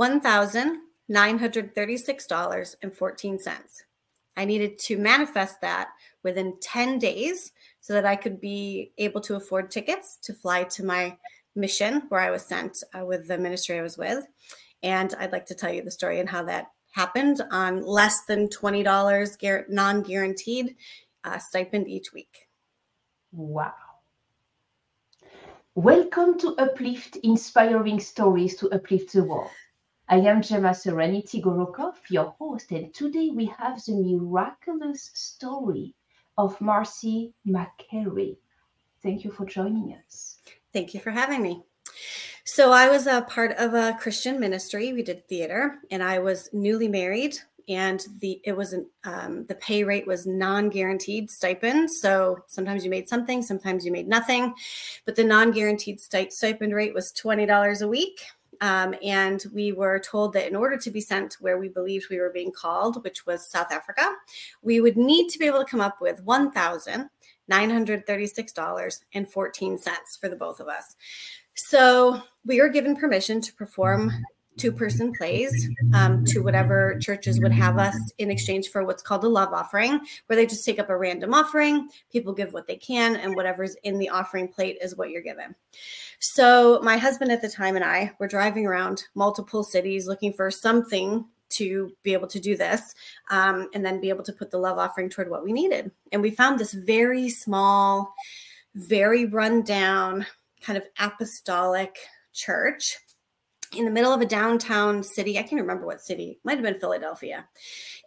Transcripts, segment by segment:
$1,936.14. I needed to manifest that within 10 days so that I could be able to afford tickets to fly to my mission where I was sent uh, with the ministry I was with. And I'd like to tell you the story and how that happened on less than $20 non guaranteed uh, stipend each week. Wow. Welcome to Uplift Inspiring Stories to Uplift the World. I am Gemma Serenity Gorokoff, your host, and today we have the miraculous story of Marcie Macari. Thank you for joining us. Thank you for having me. So, I was a part of a Christian ministry. We did theater, and I was newly married and the it was um, the pay rate was non-guaranteed stipend so sometimes you made something sometimes you made nothing but the non-guaranteed stipend rate was $20 a week um, and we were told that in order to be sent where we believed we were being called which was south africa we would need to be able to come up with $1936.14 for the both of us. So we were given permission to perform two person plays um, to whatever churches would have us in exchange for what's called a love offering, where they just take up a random offering. People give what they can, and whatever's in the offering plate is what you're given. So, my husband at the time and I were driving around multiple cities looking for something to be able to do this um, and then be able to put the love offering toward what we needed. And we found this very small, very run down, kind of apostolic church in the middle of a downtown city. I can't remember what city, might have been Philadelphia.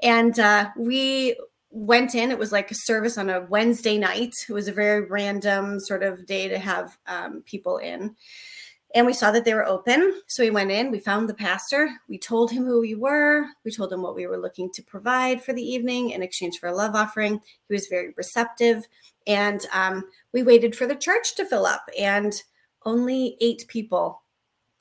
And uh, we went in. It was like a service on a Wednesday night. It was a very random sort of day to have um, people in. And we saw that they were open. So we went in, we found the pastor, we told him who we were, we told him what we were looking to provide for the evening in exchange for a love offering. He was very receptive. And um, we waited for the church to fill up, and only eight people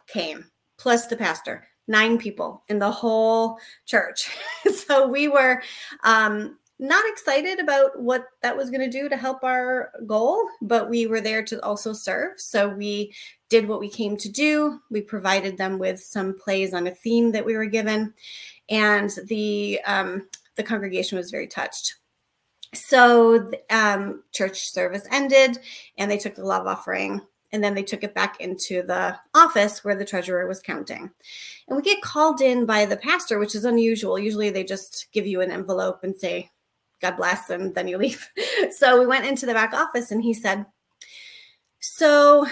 came plus the pastor, nine people in the whole church. so we were um, not excited about what that was going to do to help our goal, but we were there to also serve. So we did what we came to do. We provided them with some plays on a theme that we were given, and the um, the congregation was very touched. So um, church service ended, and they took the love offering and then they took it back into the office where the treasurer was counting. And we get called in by the pastor, which is unusual. Usually they just give you an envelope and say, God bless, and then you leave. so we went into the back office and he said, So,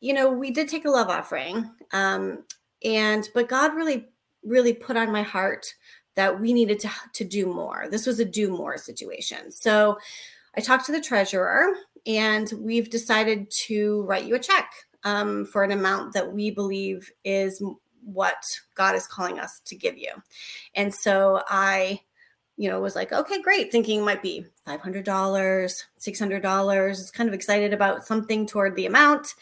you know, we did take a love offering. Um, and, but God really, really put on my heart that we needed to, to do more. This was a do more situation. So I talked to the treasurer and we've decided to write you a check um, for an amount that we believe is what God is calling us to give you. And so I, you know, was like, okay, great, thinking it might be $500, $600. Is kind of excited about something toward the amount.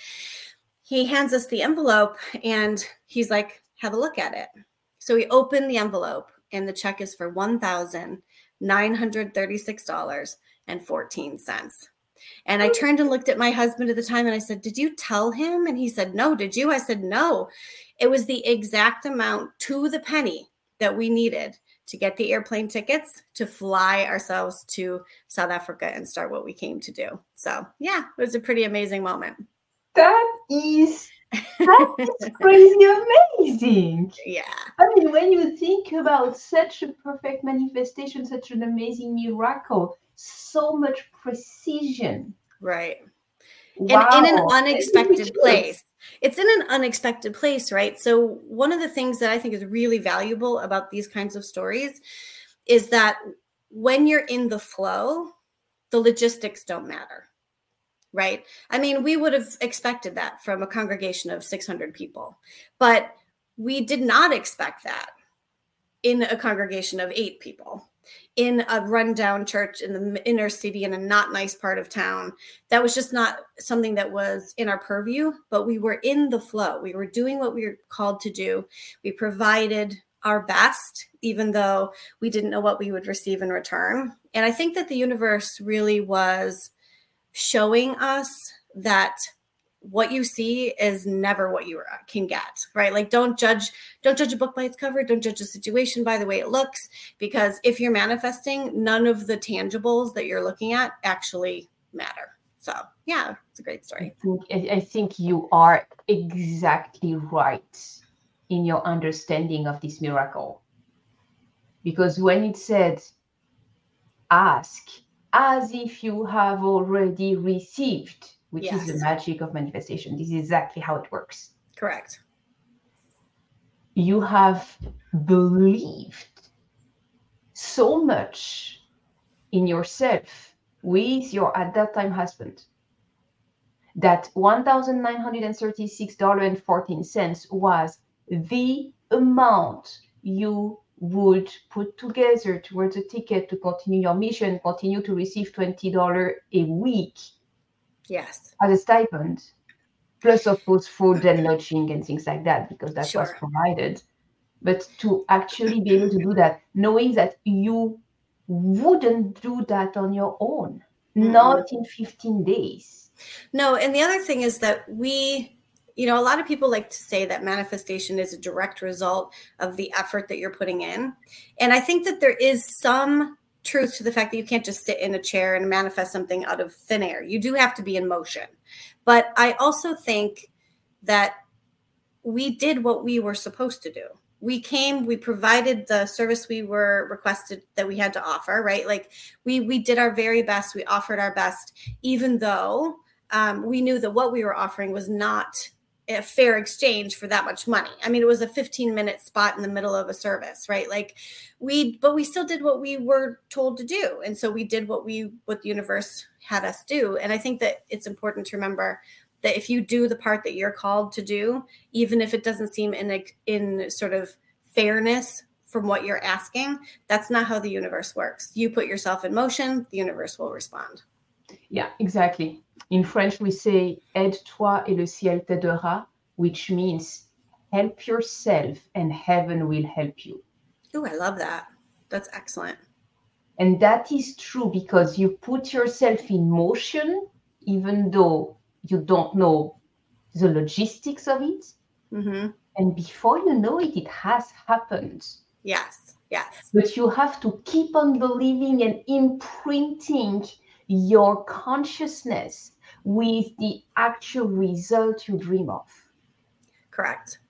He hands us the envelope and he's like, have a look at it. So we open the envelope and the check is for $1,936.14. And I turned and looked at my husband at the time and I said, Did you tell him? And he said, No. Did you? I said, No. It was the exact amount to the penny that we needed to get the airplane tickets to fly ourselves to South Africa and start what we came to do. So, yeah, it was a pretty amazing moment. That is that is crazy amazing. Yeah. I mean, when you think about such a perfect manifestation, such an amazing miracle, so much precision. Right. Wow. And in an unexpected place. It's in an unexpected place, right? So, one of the things that I think is really valuable about these kinds of stories is that when you're in the flow, the logistics don't matter, right? I mean, we would have expected that from a congregation of 600 people, but we did not expect that in a congregation of eight people in a rundown church in the inner city in a not nice part of town. That was just not something that was in our purview, but we were in the flow. We were doing what we were called to do. We provided our best, even though we didn't know what we would receive in return. And I think that the universe really was showing us that what you see is never what you can get right? Like don't judge don't judge a book by its cover. Don't judge a situation by the way it looks because if you're manifesting none of the tangibles that you're looking at actually matter. So yeah it's a great story. I think, I think you are exactly right in your understanding of this miracle. Because when it said ask as if you have already received which yes. is the magic of manifestation. This is exactly how it works. Correct. You have believed so much in yourself with your at that time husband that $1,936.14 was the amount you would put together towards a ticket to continue your mission, continue to receive $20 a week Yes. As a stipend, plus of course food and lodging and things like that, because that sure. was provided. But to actually be able to do that, knowing that you wouldn't do that on your own, mm-hmm. not in 15 days. No, and the other thing is that we, you know, a lot of people like to say that manifestation is a direct result of the effort that you're putting in. And I think that there is some truth to the fact that you can't just sit in a chair and manifest something out of thin air. You do have to be in motion. But I also think that we did what we were supposed to do. We came, we provided the service we were requested that we had to offer, right? Like we we did our very best. We offered our best, even though um, we knew that what we were offering was not a fair exchange for that much money. I mean, it was a 15 minute spot in the middle of a service, right? Like we, but we still did what we were told to do. And so we did what we, what the universe had us do. And I think that it's important to remember that if you do the part that you're called to do, even if it doesn't seem in, a, in sort of fairness from what you're asking, that's not how the universe works. You put yourself in motion, the universe will respond. Yeah, exactly. In French, we say aide-toi et le ciel t'aidera, which means help yourself and heaven will help you. Oh, I love that. That's excellent. And that is true because you put yourself in motion, even though you don't know the logistics of it. Mm-hmm. And before you know it, it has happened. Yes, yes. But you have to keep on believing and imprinting your consciousness with the actual result you dream of. Correct.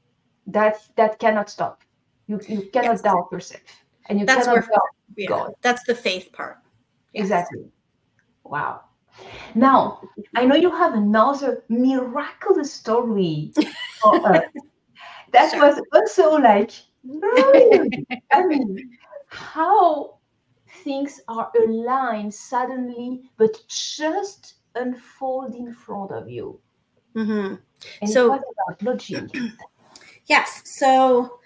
That that cannot stop. You you cannot yes. doubt yourself, and you that's cannot where, doubt yeah, God. That's the faith part. Yes. Exactly. Wow. Now I know you have another miraculous story for us. That sure. was also like, I mean, how things are aligned suddenly, but just unfold in front of you. Mm-hmm. And so, what about logic? yes. So,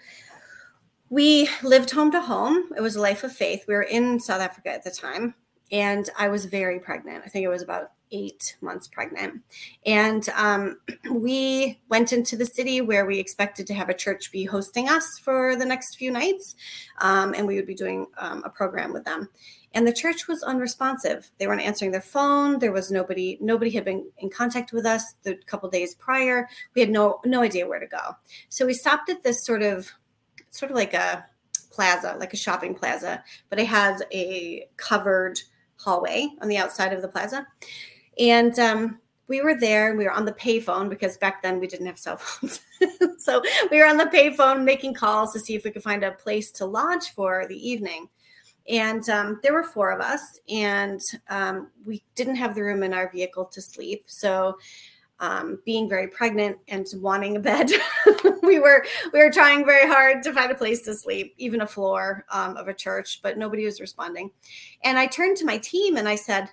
we lived home to home. It was a life of faith. We were in South Africa at the time, and I was very pregnant. I think it was about eight months pregnant. And um, we went into the city where we expected to have a church be hosting us for the next few nights. Um, and we would be doing um, a program with them. And the church was unresponsive. They weren't answering their phone. There was nobody, nobody had been in contact with us the couple days prior. We had no no idea where to go. So we stopped at this sort of sort of like a plaza, like a shopping plaza, but it has a covered hallway on the outside of the plaza. And um, we were there and we were on the payphone because back then we didn't have cell phones. so we were on the payphone making calls to see if we could find a place to lodge for the evening. And um, there were four of us, and um, we didn't have the room in our vehicle to sleep. So, um, being very pregnant and wanting a bed, we were we were trying very hard to find a place to sleep, even a floor um, of a church, but nobody was responding. And I turned to my team and I said,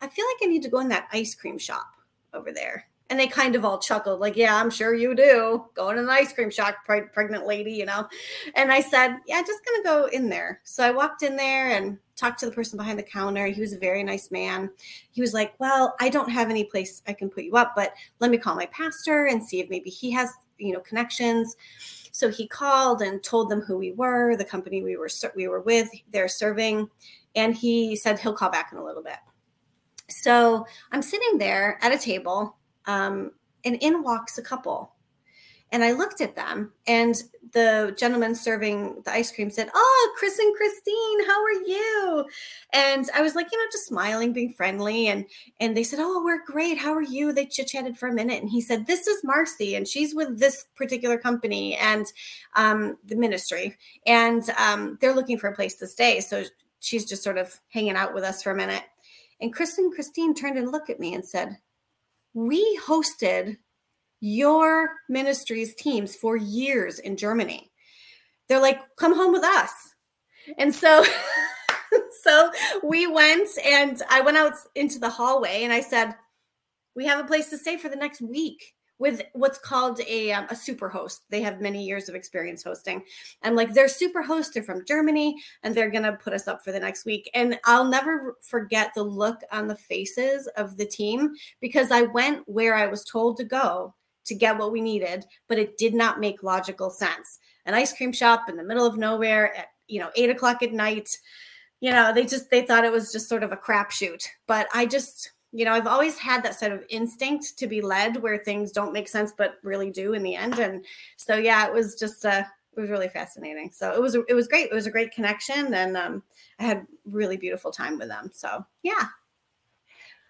I feel like I need to go in that ice cream shop over there. And they kind of all chuckled, like, yeah, I'm sure you do. Going in an ice cream shop, pregnant lady, you know. And I said, yeah, just gonna go in there. So I walked in there and talked to the person behind the counter. He was a very nice man. He was like, well, I don't have any place I can put you up, but let me call my pastor and see if maybe he has, you know, connections. So he called and told them who we were, the company we were we were with, they're serving, and he said he'll call back in a little bit. So I'm sitting there at a table, um, and in walks a couple. And I looked at them, and the gentleman serving the ice cream said, Oh, Chris and Christine, how are you? And I was like, you know, just smiling, being friendly. And and they said, Oh, we're great. How are you? They chit-chatted for a minute. And he said, This is Marcie, and she's with this particular company and um, the ministry. And um, they're looking for a place to stay. So she's just sort of hanging out with us for a minute. And Chris and Christine turned and looked at me and said, We hosted your ministry's teams for years in Germany. They're like, come home with us. And so, so we went and I went out into the hallway and I said, we have a place to stay for the next week with what's called a, um, a super host. They have many years of experience hosting. I'm like, they're super hosts are from Germany and they're going to put us up for the next week. And I'll never forget the look on the faces of the team because I went where I was told to go to get what we needed, but it did not make logical sense. An ice cream shop in the middle of nowhere at you know eight o'clock at night. You know, they just they thought it was just sort of a crapshoot. But I just, you know, I've always had that sort of instinct to be led where things don't make sense but really do in the end. And so yeah, it was just uh it was really fascinating. So it was it was great. It was a great connection, and um, I had really beautiful time with them. So yeah,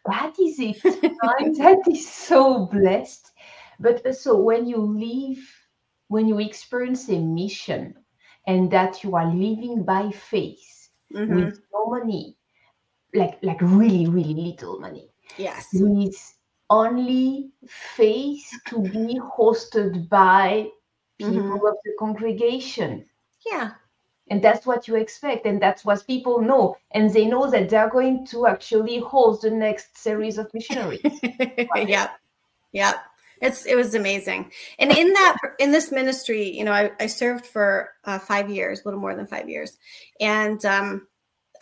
that is it. that is so blessed. But also, when you live, when you experience a mission and that you are living by faith mm-hmm. with no money, like like really, really little money. Yes. With only faith to be hosted by people mm-hmm. of the congregation. Yeah. And that's what you expect. And that's what people know. And they know that they're going to actually host the next series of missionaries. right? Yeah. Yeah it's it was amazing and in that in this ministry you know i, I served for uh, five years a little more than five years and um,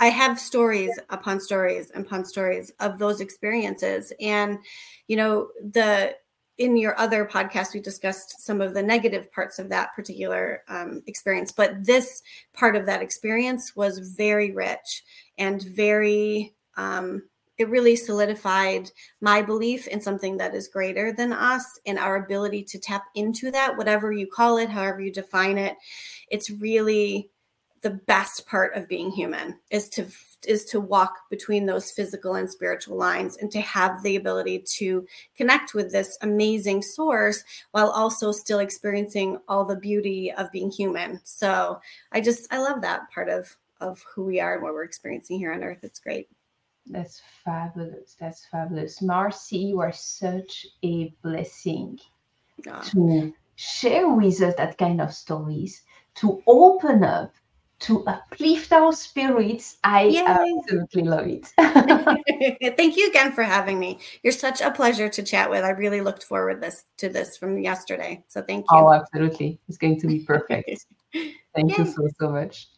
i have stories upon stories upon stories of those experiences and you know the in your other podcast we discussed some of the negative parts of that particular um, experience but this part of that experience was very rich and very um, it really solidified my belief in something that is greater than us and our ability to tap into that, whatever you call it, however you define it. It's really the best part of being human is to is to walk between those physical and spiritual lines and to have the ability to connect with this amazing source while also still experiencing all the beauty of being human so i just i love that part of of who we are and what we're experiencing here on earth it's great that's fabulous. That's fabulous. Marcie, you are such a blessing oh. to share with us that kind of stories, to open up, to uplift our spirits. I Yay. absolutely love it. Thank you again for having me. You're such a pleasure to chat with. I really looked forward this to this from yesterday. So thank you. Oh, absolutely. It's going to be perfect. Thank Yay. you so so much.